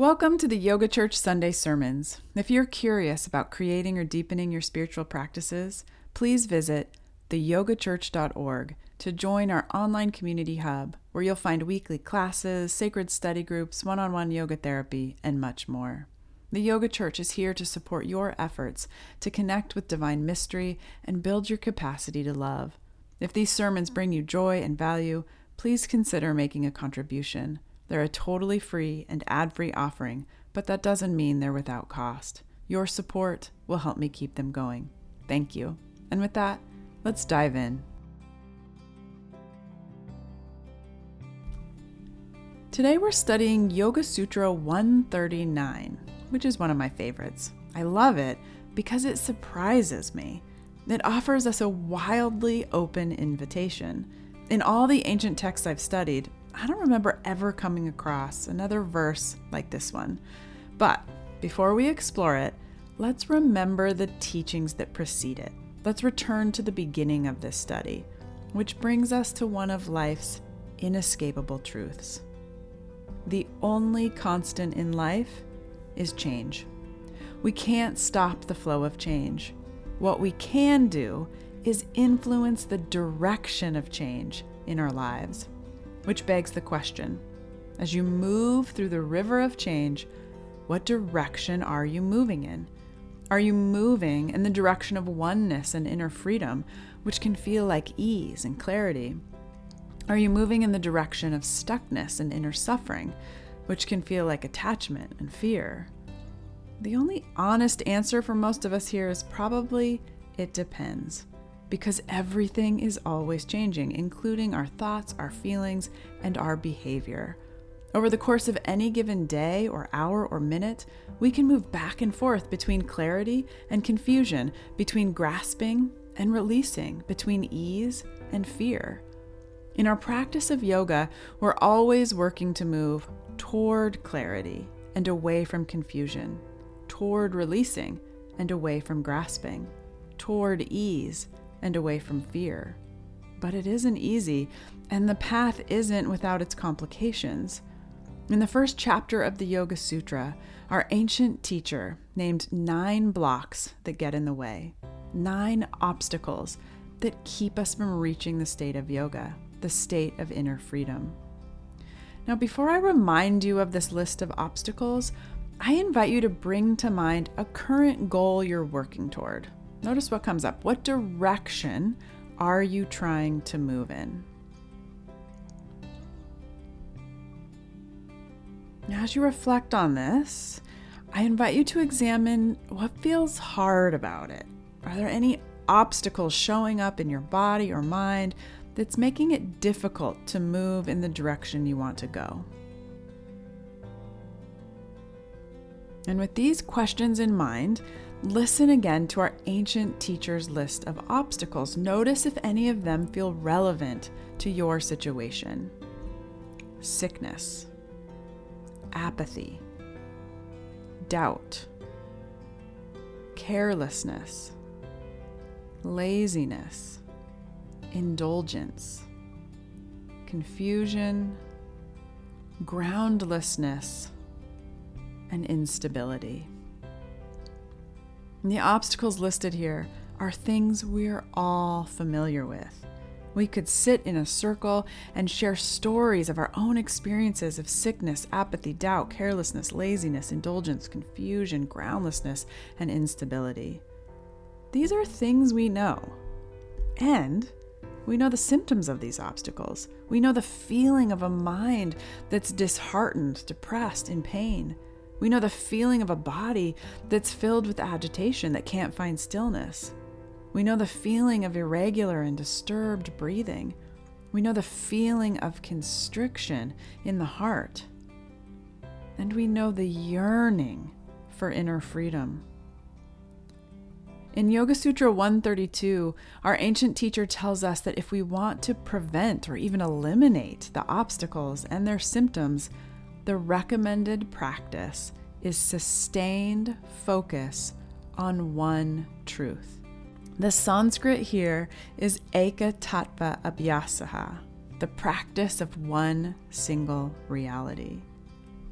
Welcome to the Yoga Church Sunday Sermons. If you're curious about creating or deepening your spiritual practices, please visit theyogachurch.org to join our online community hub where you'll find weekly classes, sacred study groups, one on one yoga therapy, and much more. The Yoga Church is here to support your efforts to connect with divine mystery and build your capacity to love. If these sermons bring you joy and value, please consider making a contribution. They're a totally free and ad free offering, but that doesn't mean they're without cost. Your support will help me keep them going. Thank you. And with that, let's dive in. Today we're studying Yoga Sutra 139, which is one of my favorites. I love it because it surprises me. It offers us a wildly open invitation. In all the ancient texts I've studied, I don't remember ever coming across another verse like this one. But before we explore it, let's remember the teachings that precede it. Let's return to the beginning of this study, which brings us to one of life's inescapable truths. The only constant in life is change. We can't stop the flow of change. What we can do is influence the direction of change in our lives. Which begs the question as you move through the river of change, what direction are you moving in? Are you moving in the direction of oneness and inner freedom, which can feel like ease and clarity? Are you moving in the direction of stuckness and inner suffering, which can feel like attachment and fear? The only honest answer for most of us here is probably it depends because everything is always changing, including our thoughts, our feelings, and our behavior. Over the course of any given day or hour or minute, we can move back and forth between clarity and confusion, between grasping and releasing, between ease and fear. In our practice of yoga, we're always working to move toward clarity and away from confusion, toward releasing and away from grasping, toward ease and away from fear. But it isn't easy, and the path isn't without its complications. In the first chapter of the Yoga Sutra, our ancient teacher named nine blocks that get in the way, nine obstacles that keep us from reaching the state of yoga, the state of inner freedom. Now, before I remind you of this list of obstacles, I invite you to bring to mind a current goal you're working toward. Notice what comes up. What direction are you trying to move in? Now, as you reflect on this, I invite you to examine what feels hard about it. Are there any obstacles showing up in your body or mind that's making it difficult to move in the direction you want to go? And with these questions in mind, Listen again to our ancient teacher's list of obstacles. Notice if any of them feel relevant to your situation. Sickness, apathy, doubt, carelessness, laziness, indulgence, confusion, groundlessness, and instability. The obstacles listed here are things we're all familiar with. We could sit in a circle and share stories of our own experiences of sickness, apathy, doubt, carelessness, laziness, indulgence, confusion, groundlessness, and instability. These are things we know. And we know the symptoms of these obstacles. We know the feeling of a mind that's disheartened, depressed, in pain. We know the feeling of a body that's filled with agitation that can't find stillness. We know the feeling of irregular and disturbed breathing. We know the feeling of constriction in the heart. And we know the yearning for inner freedom. In Yoga Sutra 132, our ancient teacher tells us that if we want to prevent or even eliminate the obstacles and their symptoms, the recommended practice is sustained focus on one truth. The Sanskrit here is Eka Tattva Abhyasaha, the practice of one single reality.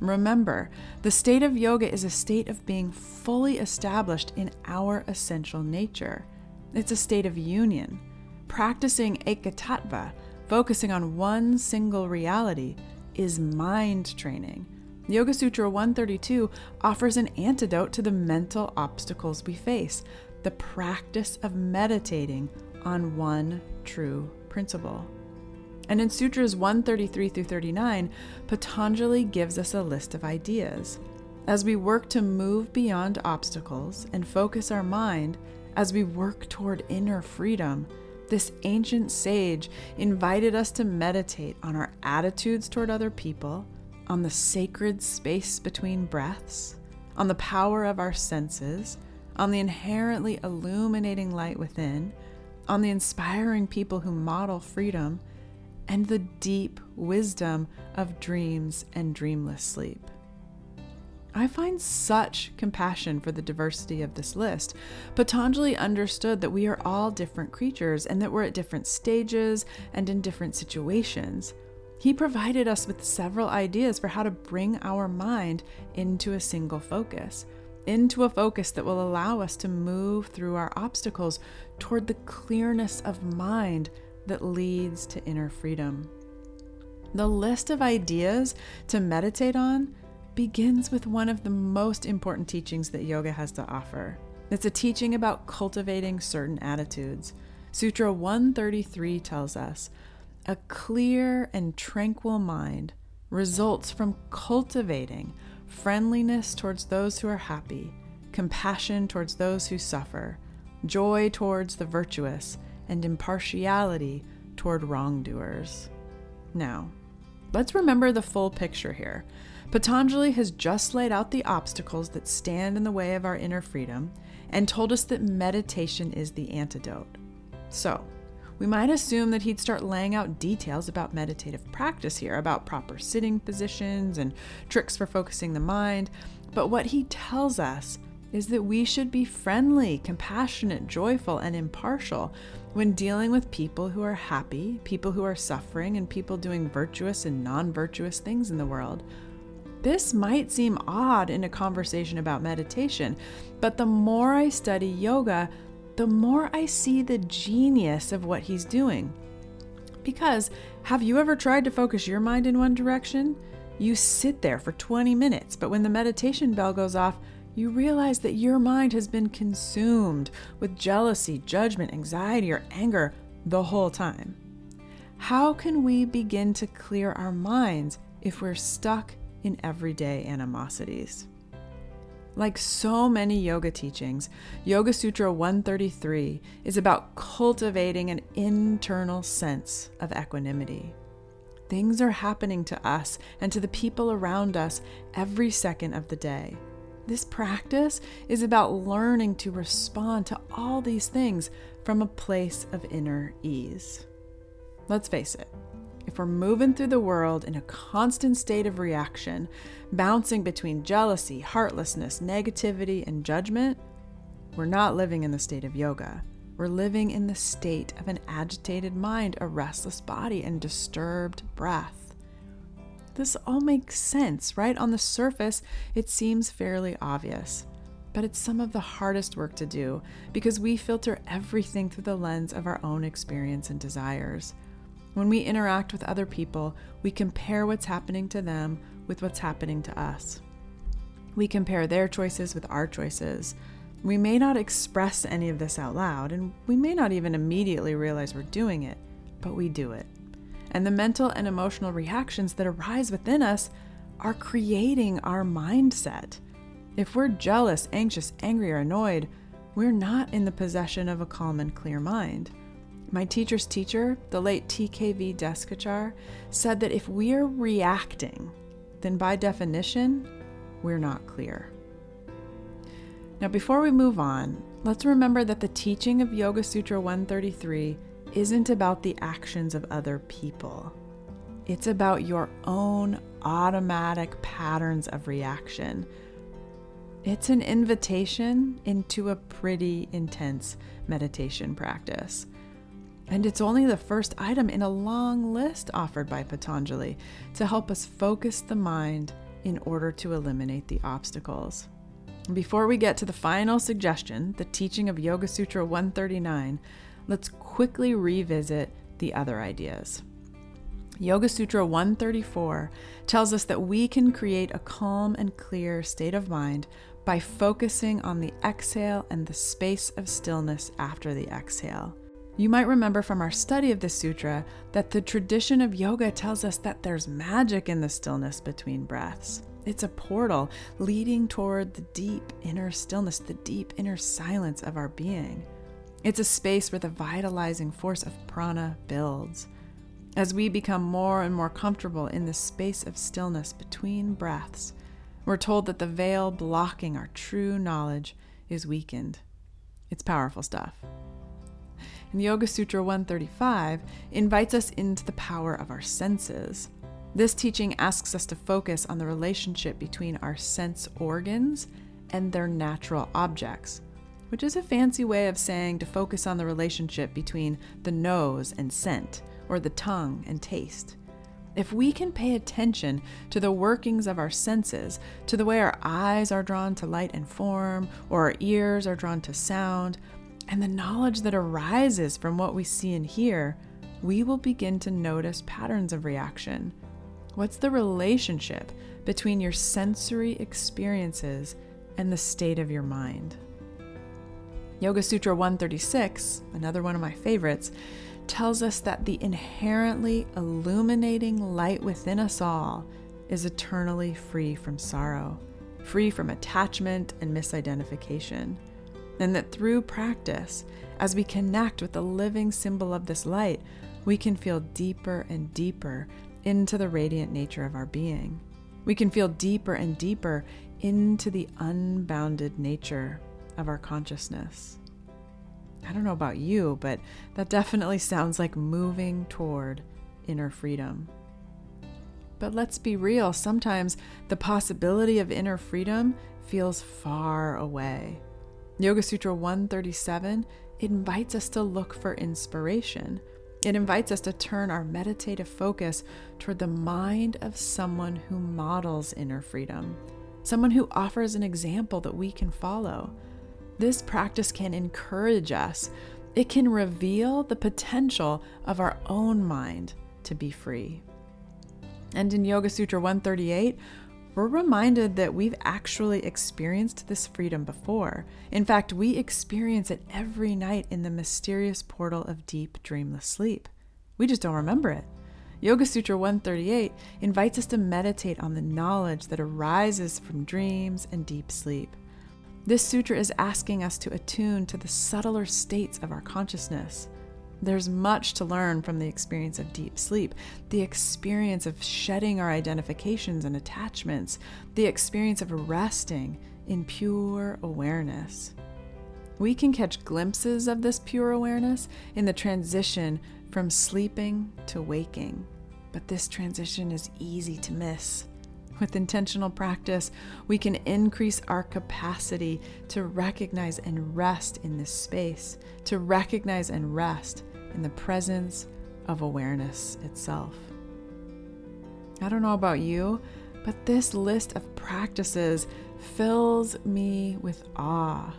Remember, the state of yoga is a state of being fully established in our essential nature. It's a state of union. Practicing ekatattva, focusing on one single reality, is mind training. Yoga Sutra 132 offers an antidote to the mental obstacles we face the practice of meditating on one true principle. And in Sutras 133 through 39, Patanjali gives us a list of ideas. As we work to move beyond obstacles and focus our mind, as we work toward inner freedom, this ancient sage invited us to meditate on our attitudes toward other people, on the sacred space between breaths, on the power of our senses, on the inherently illuminating light within, on the inspiring people who model freedom, and the deep wisdom of dreams and dreamless sleep. I find such compassion for the diversity of this list. Patanjali understood that we are all different creatures and that we're at different stages and in different situations. He provided us with several ideas for how to bring our mind into a single focus, into a focus that will allow us to move through our obstacles toward the clearness of mind that leads to inner freedom. The list of ideas to meditate on begins with one of the most important teachings that yoga has to offer. It's a teaching about cultivating certain attitudes. Sutra 133 tells us a clear and tranquil mind results from cultivating friendliness towards those who are happy, compassion towards those who suffer, joy towards the virtuous, and impartiality toward wrongdoers. Now, let's remember the full picture here. Patanjali has just laid out the obstacles that stand in the way of our inner freedom and told us that meditation is the antidote. So, we might assume that he'd start laying out details about meditative practice here, about proper sitting positions and tricks for focusing the mind. But what he tells us is that we should be friendly, compassionate, joyful, and impartial when dealing with people who are happy, people who are suffering, and people doing virtuous and non virtuous things in the world. This might seem odd in a conversation about meditation, but the more I study yoga, the more I see the genius of what he's doing. Because have you ever tried to focus your mind in one direction? You sit there for 20 minutes, but when the meditation bell goes off, you realize that your mind has been consumed with jealousy, judgment, anxiety, or anger the whole time. How can we begin to clear our minds if we're stuck in everyday animosities? Like so many yoga teachings, Yoga Sutra 133 is about cultivating an internal sense of equanimity. Things are happening to us and to the people around us every second of the day. This practice is about learning to respond to all these things from a place of inner ease. Let's face it, if we're moving through the world in a constant state of reaction, bouncing between jealousy, heartlessness, negativity, and judgment, we're not living in the state of yoga. We're living in the state of an agitated mind, a restless body, and disturbed breath. This all makes sense, right? On the surface, it seems fairly obvious. But it's some of the hardest work to do because we filter everything through the lens of our own experience and desires. When we interact with other people, we compare what's happening to them with what's happening to us. We compare their choices with our choices. We may not express any of this out loud, and we may not even immediately realize we're doing it, but we do it and the mental and emotional reactions that arise within us are creating our mindset. If we're jealous, anxious, angry, or annoyed, we're not in the possession of a calm and clear mind. My teacher's teacher, the late TKV Desikachar, said that if we're reacting, then by definition, we're not clear. Now, before we move on, let's remember that the teaching of Yoga Sutra 133 isn't about the actions of other people. It's about your own automatic patterns of reaction. It's an invitation into a pretty intense meditation practice. And it's only the first item in a long list offered by Patanjali to help us focus the mind in order to eliminate the obstacles. Before we get to the final suggestion, the teaching of Yoga Sutra 139, let's quickly revisit the other ideas. Yoga Sutra 134 tells us that we can create a calm and clear state of mind by focusing on the exhale and the space of stillness after the exhale. You might remember from our study of the sutra that the tradition of yoga tells us that there's magic in the stillness between breaths. It's a portal leading toward the deep inner stillness, the deep inner silence of our being. It's a space where the vitalizing force of prana builds. As we become more and more comfortable in this space of stillness between breaths, we're told that the veil blocking our true knowledge is weakened. It's powerful stuff. And Yoga Sutra 135 invites us into the power of our senses. This teaching asks us to focus on the relationship between our sense organs and their natural objects, which is a fancy way of saying to focus on the relationship between the nose and scent, or the tongue and taste. If we can pay attention to the workings of our senses, to the way our eyes are drawn to light and form, or our ears are drawn to sound, and the knowledge that arises from what we see and hear, we will begin to notice patterns of reaction. What's the relationship between your sensory experiences and the state of your mind? Yoga Sutra 136, another one of my favorites, tells us that the inherently illuminating light within us all is eternally free from sorrow, free from attachment and misidentification and that through practice, as we connect with the living symbol of this light, we can feel deeper and deeper into the radiant nature of our being. We can feel deeper and deeper into the unbounded nature of our consciousness. I don't know about you, but that definitely sounds like moving toward inner freedom. But let's be real, sometimes the possibility of inner freedom feels far away. Yoga Sutra 137 invites us to look for inspiration. It invites us to turn our meditative focus toward the mind of someone who models inner freedom, someone who offers an example that we can follow. This practice can encourage us, it can reveal the potential of our own mind to be free. And in Yoga Sutra 138, we're reminded that we've actually experienced this freedom before. In fact, we experience it every night in the mysterious portal of deep, dreamless sleep. We just don't remember it. Yoga Sutra 138 invites us to meditate on the knowledge that arises from dreams and deep sleep. This sutra is asking us to attune to the subtler states of our consciousness. There's much to learn from the experience of deep sleep, the experience of shedding our identifications and attachments, the experience of resting in pure awareness. We can catch glimpses of this pure awareness in the transition from sleeping to waking, but this transition is easy to miss. With intentional practice, we can increase our capacity to recognize and rest in this space, to recognize and rest in the presence of awareness itself. I don't know about you, but this list of practices fills me with awe.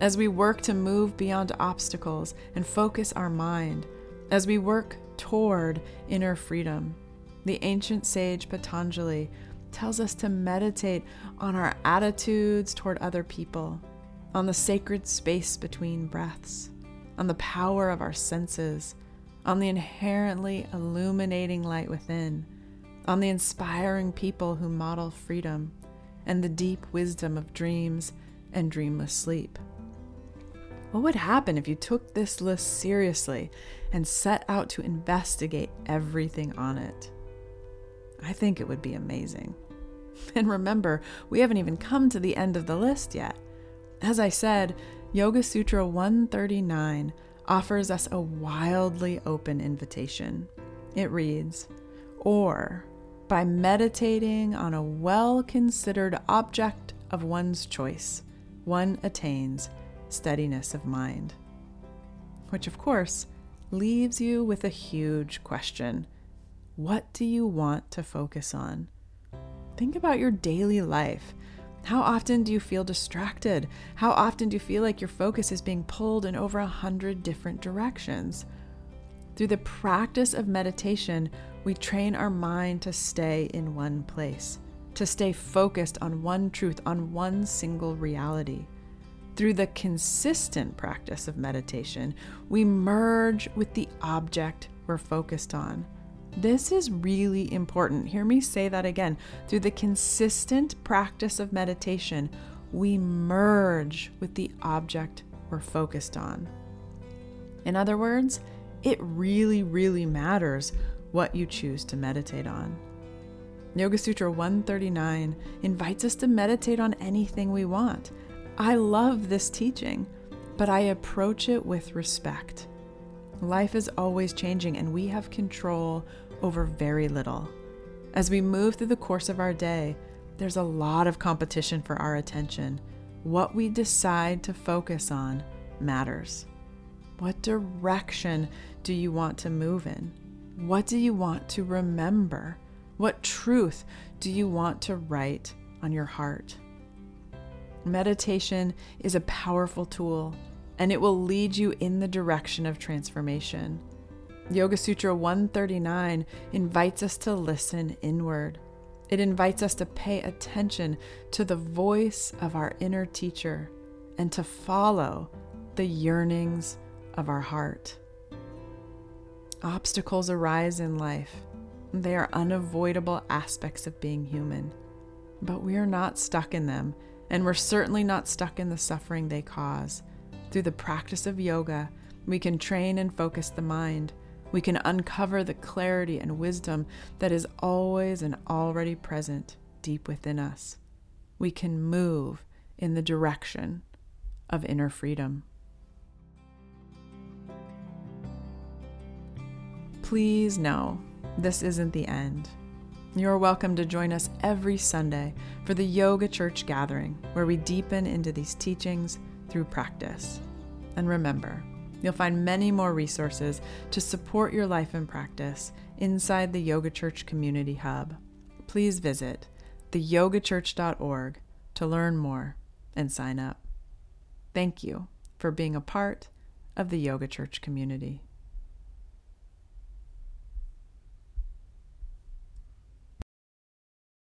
As we work to move beyond obstacles and focus our mind, as we work toward inner freedom, the ancient sage Patanjali tells us to meditate on our attitudes toward other people, on the sacred space between breaths, on the power of our senses, on the inherently illuminating light within, on the inspiring people who model freedom, and the deep wisdom of dreams and dreamless sleep. What would happen if you took this list seriously and set out to investigate everything on it? I think it would be amazing. And remember, we haven't even come to the end of the list yet. As I said, Yoga Sutra 139 offers us a wildly open invitation. It reads, or by meditating on a well considered object of one's choice, one attains steadiness of mind. Which, of course, leaves you with a huge question What do you want to focus on? Think about your daily life. How often do you feel distracted? How often do you feel like your focus is being pulled in over a hundred different directions? Through the practice of meditation, we train our mind to stay in one place, to stay focused on one truth, on one single reality. Through the consistent practice of meditation, we merge with the object we're focused on. This is really important. Hear me say that again. Through the consistent practice of meditation, we merge with the object we're focused on. In other words, it really, really matters what you choose to meditate on. Yoga Sutra 139 invites us to meditate on anything we want. I love this teaching, but I approach it with respect. Life is always changing, and we have control over very little. As we move through the course of our day, there's a lot of competition for our attention. What we decide to focus on matters. What direction do you want to move in? What do you want to remember? What truth do you want to write on your heart? Meditation is a powerful tool and it will lead you in the direction of transformation. Yoga Sutra 139 invites us to listen inward. It invites us to pay attention to the voice of our inner teacher and to follow the yearnings of our heart. Obstacles arise in life. They are unavoidable aspects of being human. But we are not stuck in them, and we're certainly not stuck in the suffering they cause. Through the practice of yoga, we can train and focus the mind we can uncover the clarity and wisdom that is always and already present deep within us. We can move in the direction of inner freedom. Please know this isn't the end. You're welcome to join us every Sunday for the Yoga Church gathering, where we deepen into these teachings through practice. And remember, You'll find many more resources to support your life and practice inside the Yoga Church Community Hub. Please visit theyogachurch.org to learn more and sign up. Thank you for being a part of the Yoga Church community.